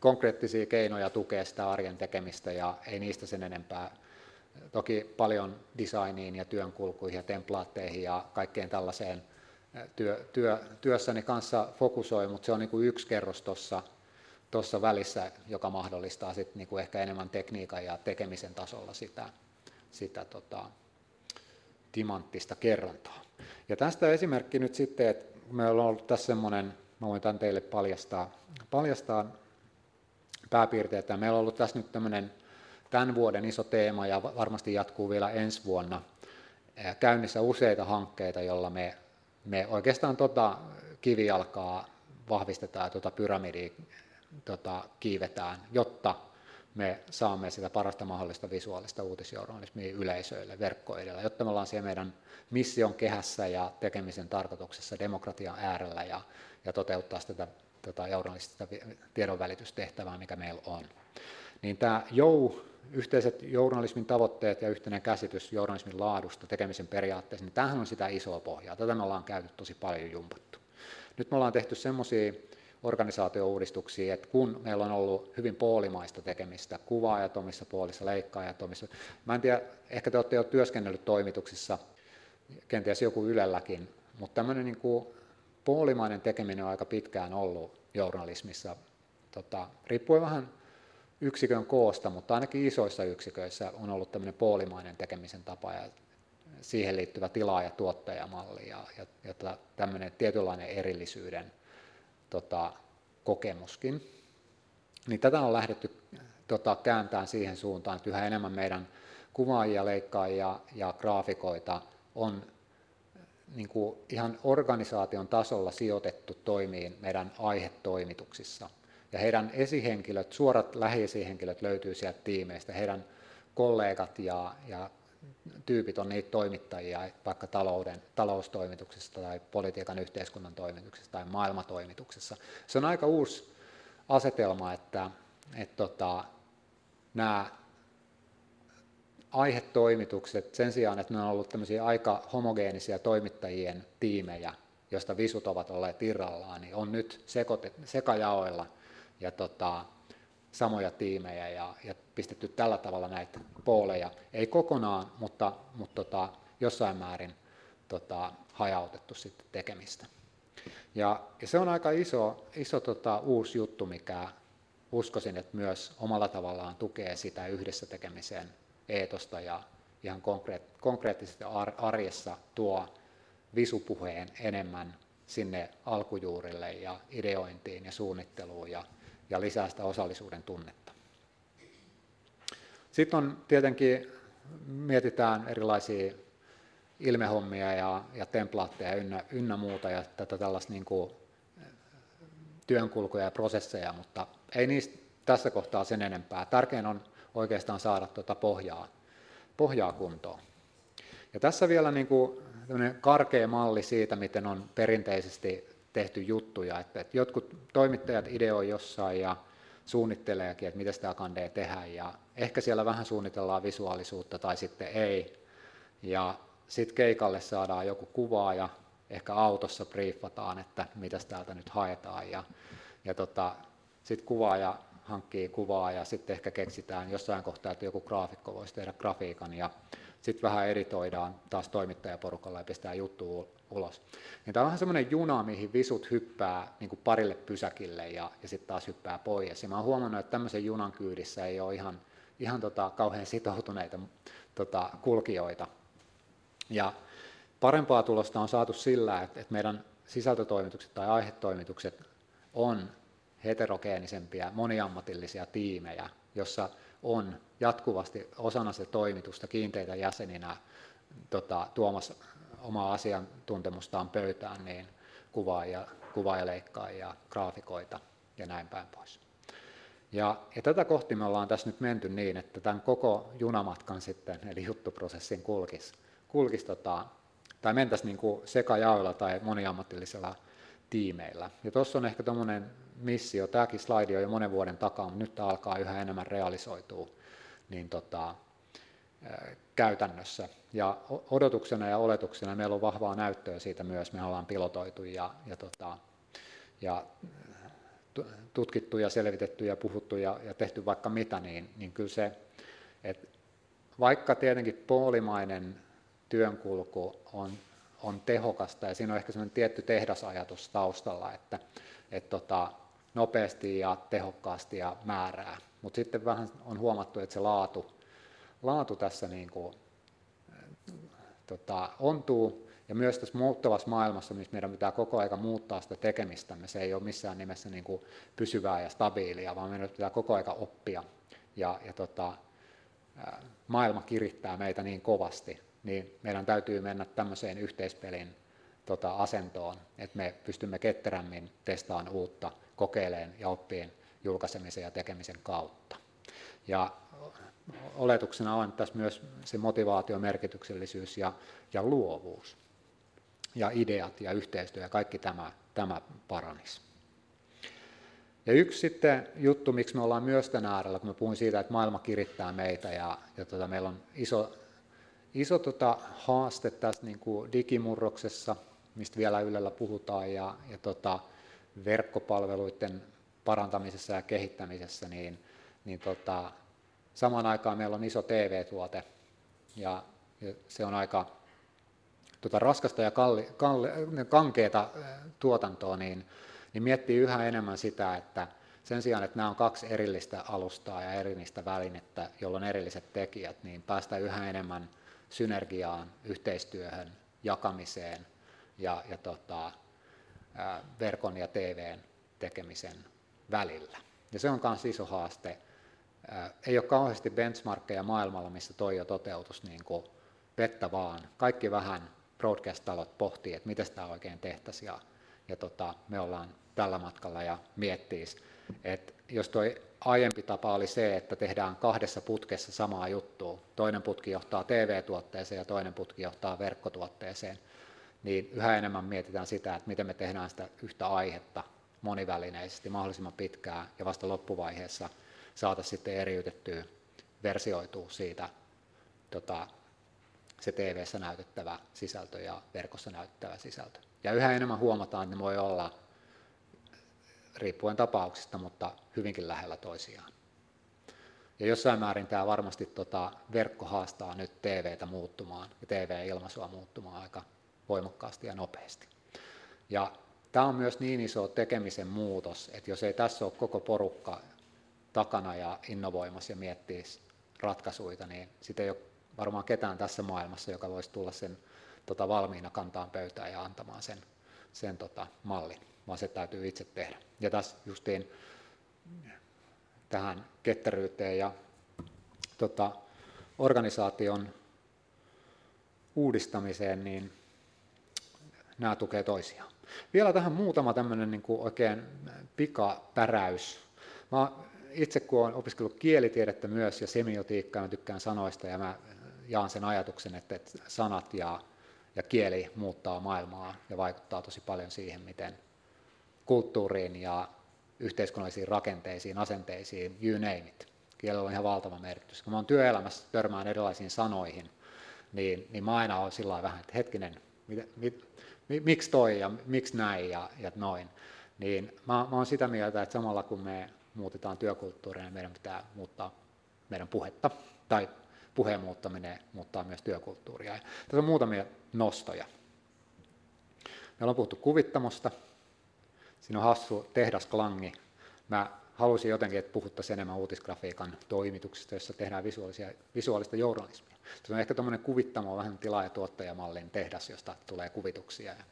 konkreettisia keinoja tukea sitä arjen tekemistä ja ei niistä sen enempää. Toki paljon designiin ja työnkulkuihin ja templaatteihin ja kaikkeen tällaiseen eh, työ, työ, työssäni kanssa fokusoi, mutta se on niin kuin yksi kerros tuossa tuossa välissä, joka mahdollistaa sit niinku ehkä enemmän tekniikan ja tekemisen tasolla sitä, sitä tota, timanttista kerrontaa. Ja tästä esimerkki nyt sitten, että meillä on ollut tässä semmoinen, mä voin tämän teille paljastaa, paljastaa pääpiirteitä. Meillä on ollut tässä nyt tämmöinen tämän vuoden iso teema ja varmasti jatkuu vielä ensi vuonna käynnissä useita hankkeita, joilla me, me oikeastaan tota kivijalkaa vahvistetaan ja tuota pyramidia tota, kiivetään, jotta me saamme sitä parasta mahdollista visuaalista uutisjournalismia yleisöille verkkoedellä, jotta me ollaan siellä meidän mission kehässä ja tekemisen tarkoituksessa demokratian äärellä ja, ja toteuttaa sitä tota, journalistista tiedonvälitystehtävää, mikä meillä on. Niin tämä jou, yhteiset journalismin tavoitteet ja yhteinen käsitys journalismin laadusta, tekemisen periaatteessa, niin tämähän on sitä isoa pohjaa. Tätä me ollaan käyty tosi paljon jumpattu. Nyt me ollaan tehty semmoisia organisaatiouudistuksia, että kun meillä on ollut hyvin poolimaista tekemistä, kuvaajat omissa puolissa, leikkaajat omissa, mä en tiedä, ehkä te olette jo työskennellyt toimituksissa, kenties joku Ylelläkin, mutta tämmöinen niin kuin poolimainen tekeminen on aika pitkään ollut journalismissa, tota, riippuen vähän yksikön koosta, mutta ainakin isoissa yksiköissä on ollut tämmöinen poolimainen tekemisen tapa ja siihen liittyvä tilaa- ja tuottajamalli ja, ja, ja tämmöinen tietynlainen erillisyyden tota, kokemuskin. Niin tätä on lähdetty tota, kääntämään siihen suuntaan, että yhä enemmän meidän kuvaajia, leikkaajia ja graafikoita on niin kuin ihan organisaation tasolla sijoitettu toimiin meidän aihetoimituksissa. Ja heidän esihenkilöt, suorat lähiesihenkilöt löytyy sieltä tiimeistä, heidän kollegat ja, ja tyypit on niitä toimittajia vaikka talouden, taloustoimituksessa tai politiikan yhteiskunnan toimituksessa tai maailmatoimituksessa. Se on aika uusi asetelma, että, että tota, nämä aihetoimitukset sen sijaan, että ne on ollut tämmöisiä aika homogeenisia toimittajien tiimejä, joista visut ovat olleet irrallaan, niin on nyt sekajaoilla ja tota, samoja tiimejä ja, ja pistetty tällä tavalla näitä pooleja, ei kokonaan, mutta, mutta tota, jossain määrin tota, hajautettu sitten tekemistä. Ja, ja se on aika iso, iso tota, uusi juttu, mikä uskoisin, että myös omalla tavallaan tukee sitä yhdessä tekemisen eetosta ja ihan konkreet, konkreettisesti arjessa tuo visupuheen enemmän sinne alkujuurille ja ideointiin ja suunnitteluun ja, ja lisää sitä osallisuuden tunnetta. Sitten on tietenkin, mietitään erilaisia ilmehommia ja, ja templaatteja ynnä, ynnä muuta ja tätä tällaista niin kuin työnkulkuja ja prosesseja, mutta ei niistä tässä kohtaa sen enempää. Tärkein on oikeastaan saada tuota pohjaa, pohjaa kuntoon. Ja tässä vielä niin kuin karkea malli siitä, miten on perinteisesti tehty juttuja, että, että jotkut toimittajat ideoi jossain ja suunnitteleekin, että miten sitä kandee tehdä ja ehkä siellä vähän suunnitellaan visuaalisuutta tai sitten ei. Ja sitten keikalle saadaan joku kuva ja ehkä autossa briefataan, että mitä täältä nyt haetaan. Ja, ja tota, sitten kuvaaja hankkii kuvaa ja sitten ehkä keksitään jossain kohtaa, että joku graafikko voisi tehdä grafiikan. Ja sitten vähän editoidaan taas toimittajaporukalla ja pistää juttu ulos. Niin tämä on vähän semmoinen juna, mihin visut hyppää niin kuin parille pysäkille ja, ja sitten taas hyppää pois. Ja mä oon huomannut, että tämmöisen junan kyydissä ei ole ihan, ihan tota, kauhean sitoutuneita tota, kulkijoita. Ja parempaa tulosta on saatu sillä, että, että meidän sisältötoimitukset tai aihetoimitukset on heterogeenisempia, moniammatillisia tiimejä, jossa on jatkuvasti osana se toimitusta kiinteitä jäseninä tota, tuomassa omaa asiantuntemustaan pöytään, niin kuvaaja, kuvaajaleikkaajia, graafikoita ja näin päin pois. Ja, ja tätä kohti me ollaan tässä nyt menty niin, että tämän koko junamatkan sitten, eli juttuprosessin kulkis, kulkis tota, tai mentäisiin niin sekajaoilla tai moniammatillisella tiimeillä. Ja tuossa on ehkä tuommoinen missio, tämäkin slaidi on jo monen vuoden takaa, mutta nyt tämä alkaa yhä enemmän realisoitua niin tota, käytännössä. Ja odotuksena ja oletuksena meillä on vahvaa näyttöä siitä myös, me ollaan pilotoitu ja, ja, tota, ja tutkittu ja selvitetty ja puhuttu ja, ja tehty vaikka mitä, niin, niin kyllä se, että vaikka tietenkin poolimainen työnkulku on, on tehokasta ja siinä on ehkä sellainen tietty tehdasajatus taustalla, että et tota, nopeasti ja tehokkaasti ja määrää, mutta sitten vähän on huomattu, että se laatu, laatu tässä niin kuin, tota, ontuu ja myös tässä muuttavassa maailmassa, missä meidän pitää koko ajan muuttaa sitä tekemistämme, se ei ole missään nimessä niin kuin pysyvää ja stabiilia, vaan meidän pitää koko ajan oppia ja, ja tota, maailma kirittää meitä niin kovasti, niin meidän täytyy mennä tämmöiseen yhteispelin tota, asentoon, että me pystymme ketterämmin testaamaan uutta, kokeileen ja oppien julkaisemisen ja tekemisen kautta. Ja oletuksena on tässä myös se motivaatio, merkityksellisyys ja, ja luovuus ja ideat ja yhteistyö ja kaikki tämä, tämä paranisi. Ja yksi sitten juttu, miksi me ollaan myös tänä äärellä, kun mä puhuin siitä, että maailma kirittää meitä ja, ja tota, meillä on iso, iso tota, haaste tässä niin kuin digimurroksessa, mistä vielä Ylellä puhutaan, ja, ja tota, verkkopalveluiden parantamisessa ja kehittämisessä, niin, niin tota, samaan aikaan meillä on iso TV-tuote, ja, ja se on aika tota, raskasta ja kalli, kalli, kankeeta tuotantoa, niin, niin miettii yhä enemmän sitä, että sen sijaan, että nämä on kaksi erillistä alustaa ja erillistä välinettä, jolla on erilliset tekijät, niin päästään yhä enemmän synergiaan, yhteistyöhön, jakamiseen ja, ja tota, verkon ja TVn tekemisen välillä. Ja se on myös iso haaste. Ei ole kauheasti benchmarkkeja maailmalla, missä toi jo toteutus niin kuin vettä vaan. Kaikki vähän broadcast-talot pohtii, että miten tämä oikein tehtäisiin ja, ja tota, me ollaan tällä matkalla ja miettiis, että jos tuo aiempi tapa oli se, että tehdään kahdessa putkessa samaa juttua, toinen putki johtaa TV-tuotteeseen ja toinen putki johtaa verkkotuotteeseen, niin yhä enemmän mietitään sitä, että miten me tehdään sitä yhtä aihetta monivälineisesti mahdollisimman pitkään ja vasta loppuvaiheessa saataisiin sitten eriytettyä, versioitua siitä tota, se TV-ssä näytettävä sisältö ja verkossa näytettävä sisältö. Ja yhä enemmän huomataan, että ne voi olla riippuen tapauksista, mutta hyvinkin lähellä toisiaan. Ja jossain määrin tämä varmasti tota, verkko haastaa nyt TVtä muuttumaan ja TV-ilmaisua muuttumaan aika voimakkaasti ja nopeasti. Ja tämä on myös niin iso tekemisen muutos, että jos ei tässä ole koko porukka takana ja innovoimassa ja miettii ratkaisuja, niin sitä ei ole varmaan ketään tässä maailmassa, joka voisi tulla sen tota, valmiina kantaan pöytään ja antamaan sen, sen tota, mallin, vaan se täytyy itse tehdä. Ja tässä justiin tähän ketteryyteen ja tota, organisaation uudistamiseen, niin nämä tukee toisiaan. Vielä tähän muutama tämmöinen niin kuin oikein pikapäräys. Mä itse kun olen opiskellut kielitiedettä myös ja semiotiikkaa, mä tykkään sanoista ja mä jaan sen ajatuksen, että sanat ja, ja kieli muuttaa maailmaa ja vaikuttaa tosi paljon siihen, miten kulttuuriin ja yhteiskunnallisiin rakenteisiin, asenteisiin, you name it. Kielellä on ihan valtava merkitys. Kun mä oon työelämässä törmään erilaisiin sanoihin, niin, niin mä aina olen sillä vähän, että hetkinen, mit, mit, mit, miksi toi ja miksi näin ja, ja noin. Niin mä, mä oon sitä mieltä, että samalla kun me muutetaan työkulttuuria, niin meidän pitää muuttaa meidän puhetta tai puheen muuttaminen muuttaa myös työkulttuuria. Ja tässä on muutamia nostoja. Meillä on puhuttu kuvittamosta. Siinä on hassu tehdasklangi. Mä halusin jotenkin, että puhuttaisiin enemmän uutisgrafiikan toimituksista, jossa tehdään visuaalista journalismia. Se on ehkä tuommoinen kuvittamo, vähän tilaaja-tuottajamallin tehdas, josta tulee kuvituksia ja,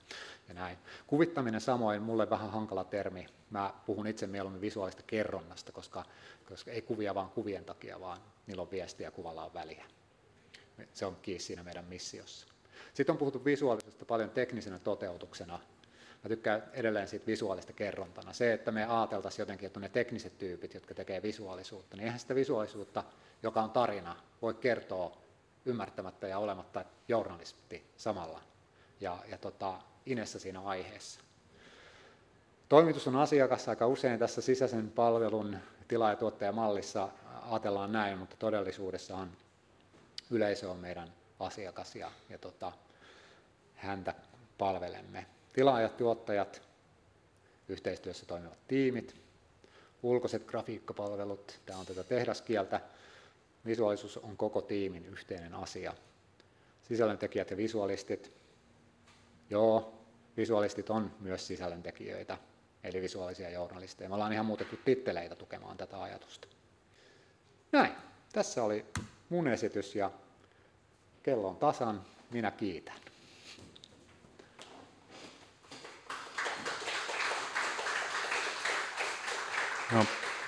ja näin. Kuvittaminen samoin, mulle vähän hankala termi. Mä puhun itse mieluummin visuaalista kerronnasta, koska, koska ei kuvia vaan kuvien takia, vaan niillä on viestiä ja kuvalla on väliä. Se on kiinni siinä meidän missiossa. Sitten on puhuttu visuaalisesta paljon teknisenä toteutuksena. Mä tykkään edelleen siitä visuaalista kerrontana. Se, että me ajateltaisiin jotenkin, että ne tekniset tyypit, jotka tekee visuaalisuutta, niin eihän sitä visuaalisuutta, joka on tarina, voi kertoa ymmärtämättä ja olematta journalisti samalla ja, ja tota, inessä siinä aiheessa. Toimitus on asiakas aika usein tässä sisäisen palvelun tilaaja-tuottajamallissa ajatellaan näin, mutta todellisuudessahan yleisö on meidän asiakas ja, ja tota, häntä palvelemme. Tilaajat, tuottajat, yhteistyössä toimivat tiimit, ulkoiset grafiikkapalvelut, tämä on tätä tehdaskieltä, visuaalisuus on koko tiimin yhteinen asia. Sisällöntekijät ja visualistit, joo, visualistit on myös sisällöntekijöitä, eli visuaalisia journalisteja. Me ollaan ihan muutettu titteleitä tukemaan tätä ajatusta. Näin, tässä oli mun esitys ja kello on tasan, minä kiitän. No,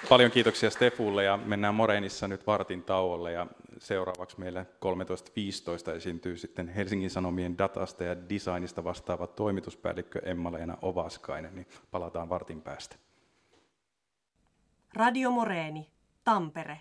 paljon kiitoksia Stefulle ja mennään Moreenissa nyt vartin tauolle ja seuraavaksi meille 13.15 esiintyy sitten Helsingin Sanomien datasta ja designista vastaava toimituspäällikkö Emma-Leena Ovaskainen, niin palataan vartin päästä. Radio Moreeni, Tampere.